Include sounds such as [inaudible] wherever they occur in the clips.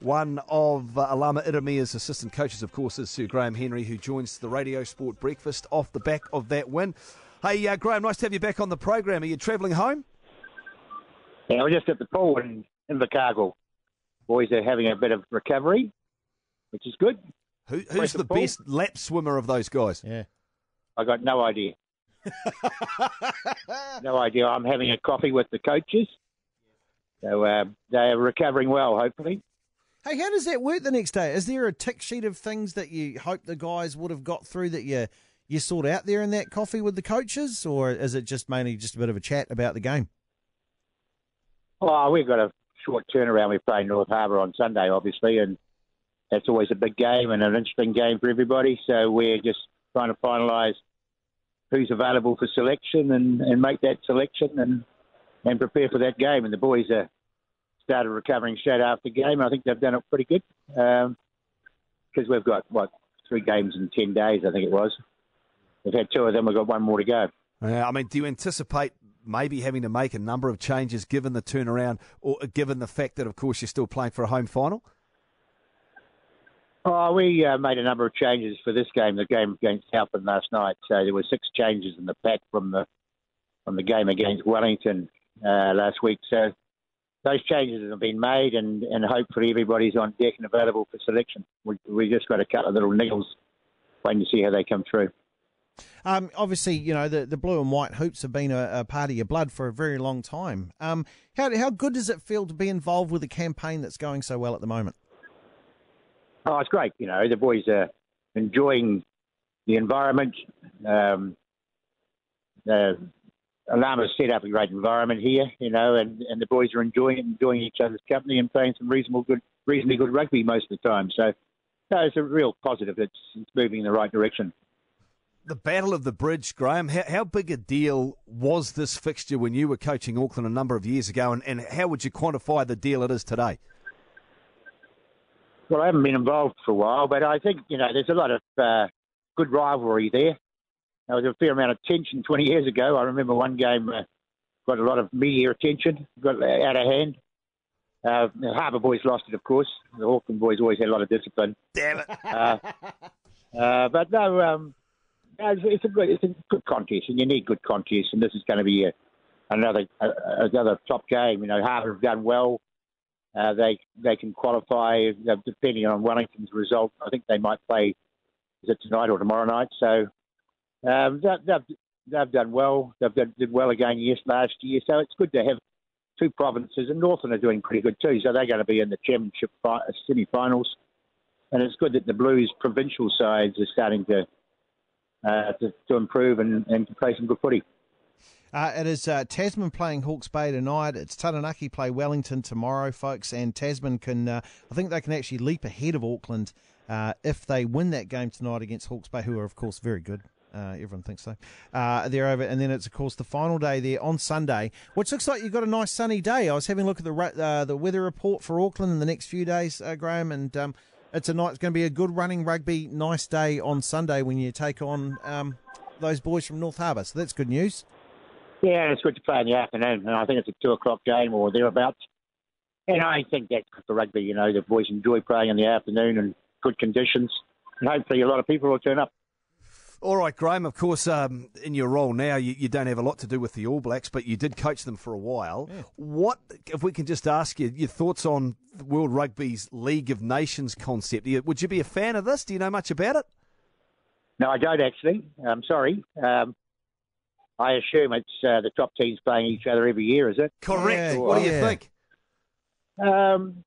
One of uh, Alama Ieremia's assistant coaches, of course, is Sir Graham Henry, who joins the Radio Sport Breakfast off the back of that win. Hey, uh, Graham, nice to have you back on the program. Are you travelling home? Yeah, we're just at the pool in Invercargill. Boys are having a bit of recovery, which is good. Who, who's the, the best lap swimmer of those guys? Yeah. I got no idea. [laughs] no idea. I'm having a coffee with the coaches. So uh, they're recovering well, hopefully. Hey, how does that work the next day? Is there a tick sheet of things that you hope the guys would have got through that you you sort out there in that coffee with the coaches, or is it just mainly just a bit of a chat about the game? Oh, we've got a short turnaround. We play North Harbour on Sunday, obviously, and that's always a big game and an interesting game for everybody. So we're just trying to finalise who's available for selection and, and make that selection and and prepare for that game. And the boys are started recovering straight after the game. I think they've done it pretty good because um, we've got what three games in ten days. I think it was. We've had two of them. We've got one more to go. Yeah, I mean, do you anticipate maybe having to make a number of changes given the turnaround, or given the fact that, of course, you're still playing for a home final? Oh, we uh, made a number of changes for this game, the game against Southland last night. So there were six changes in the pack from the from the game against Wellington uh, last week. So those changes have been made, and, and hopefully everybody's on deck and available for selection. We, we just got a couple of little niggles waiting to see how they come through. Um, obviously, you know the, the blue and white hoops have been a, a part of your blood for a very long time. Um, how how good does it feel to be involved with a campaign that's going so well at the moment? Oh, it's great. You know, the boys are enjoying the environment. Um, Alama's set up a great environment here, you know, and, and the boys are enjoying it, enjoying each other's company and playing some reasonable good, reasonably good rugby most of the time. So, no, it's a real positive. It's, it's moving in the right direction. The Battle of the Bridge, Graham, how, how big a deal was this fixture when you were coaching Auckland a number of years ago, and, and how would you quantify the deal it is today? Well, I haven't been involved for a while, but I think, you know, there's a lot of uh, good rivalry there. There was a fair amount of tension 20 years ago. I remember one game uh, got a lot of media attention, got out of hand. Uh, the Harbour boys lost it, of course. The Auckland boys always had a lot of discipline. Damn it! uh, uh, but no, um, it's, it's, a good, it's a good contest, and you need good contests. And this is going to be a, another a, another top game. You know, Harbour have done well. Uh, they they can qualify uh, depending on Wellington's result. I think they might play is it tonight or tomorrow night. So um, they, they've they've done well. They've done, did well again yes last year. So it's good to have two provinces, and Northland are doing pretty good too. So they're going to be in the championship fi- semi-finals, and it's good that the Blues provincial sides are starting to uh, to, to, improve and, and to play some good footy. Uh, it is uh, Tasman playing Hawke's Bay tonight. It's Taranaki play Wellington tomorrow, folks, and Tasman can. Uh, I think they can actually leap ahead of Auckland uh, if they win that game tonight against Hawke's Bay, who are of course very good. Uh, everyone thinks so. Uh, they're over, and then it's of course the final day there on Sunday, which looks like you've got a nice sunny day. I was having a look at the uh, the weather report for Auckland in the next few days, uh, Graham, and um, it's a night. It's going to be a good running rugby, nice day on Sunday when you take on um, those boys from North Harbour. So that's good news. Yeah, it's good to play in the afternoon, and I think it's a two o'clock game or thereabouts. And I think that's good for rugby. You know, the boys enjoy playing in the afternoon and good conditions, and hopefully a lot of people will turn up. All right, Graham. Of course, um, in your role now, you, you, don't have a lot to do with the All Blacks, but you did coach them for a while. Yeah. What, if we can just ask you, your thoughts on World Rugby's League of Nations concept? Would you be a fan of this? Do you know much about it? No, I don't actually. I'm sorry. Um, I assume it's uh, the top teams playing each other every year, is it? Correct. Yeah, what do you yeah. think? Um,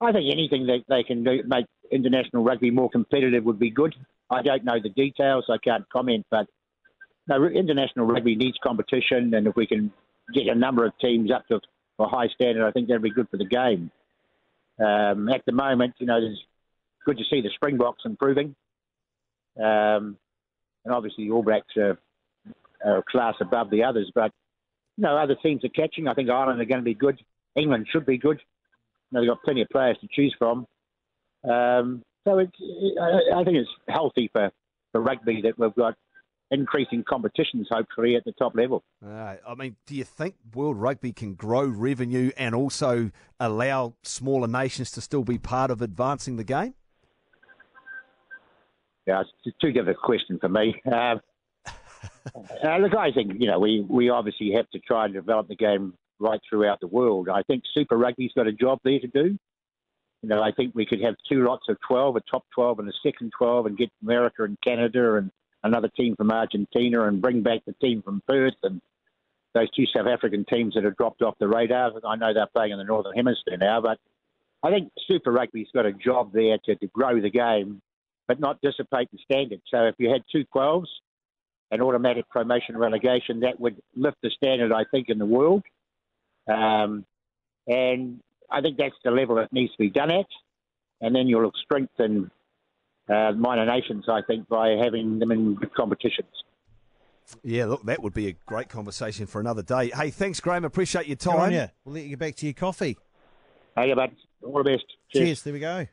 I think anything that they can do, make international rugby more competitive would be good. I don't know the details, I can't comment, but no, international rugby needs competition, and if we can get a number of teams up to a high standard, I think that'd be good for the game. Um, at the moment, you know, it's good to see the Springboks improving, um, and obviously the All Blacks are, are a class above the others, but you know, other teams are catching. I think Ireland are going to be good. England should be good. You know, they've got plenty of players to choose from. Um, so it's, I think it's healthy for, for rugby that we've got increasing competitions, hopefully, at the top level. Uh, I mean, do you think World Rugby can grow revenue and also allow smaller nations to still be part of advancing the game? Yeah, it's too good a question for me. Uh, [laughs] uh, look, I think you know we we obviously have to try and develop the game right throughout the world. I think Super Rugby's got a job there to do. You know, I think we could have two lots of 12, a top 12 and a second 12, and get America and Canada and another team from Argentina and bring back the team from Perth and those two South African teams that have dropped off the radar. I know they're playing in the Northern Hemisphere now, but I think Super Rugby's got a job there to, to grow the game, but not dissipate the standard. So if you had two 12s, an automatic promotion relegation, that would lift the standard, I think, in the world. Um, and I think that's the level it needs to be done at. And then you'll strengthen uh, minor nations, I think, by having them in competitions. Yeah, look, that would be a great conversation for another day. Hey, thanks, Graham. Appreciate your time. Yeah, we'll let you get back to your coffee. Hey, but all the best. Cheers. Cheers. There we go.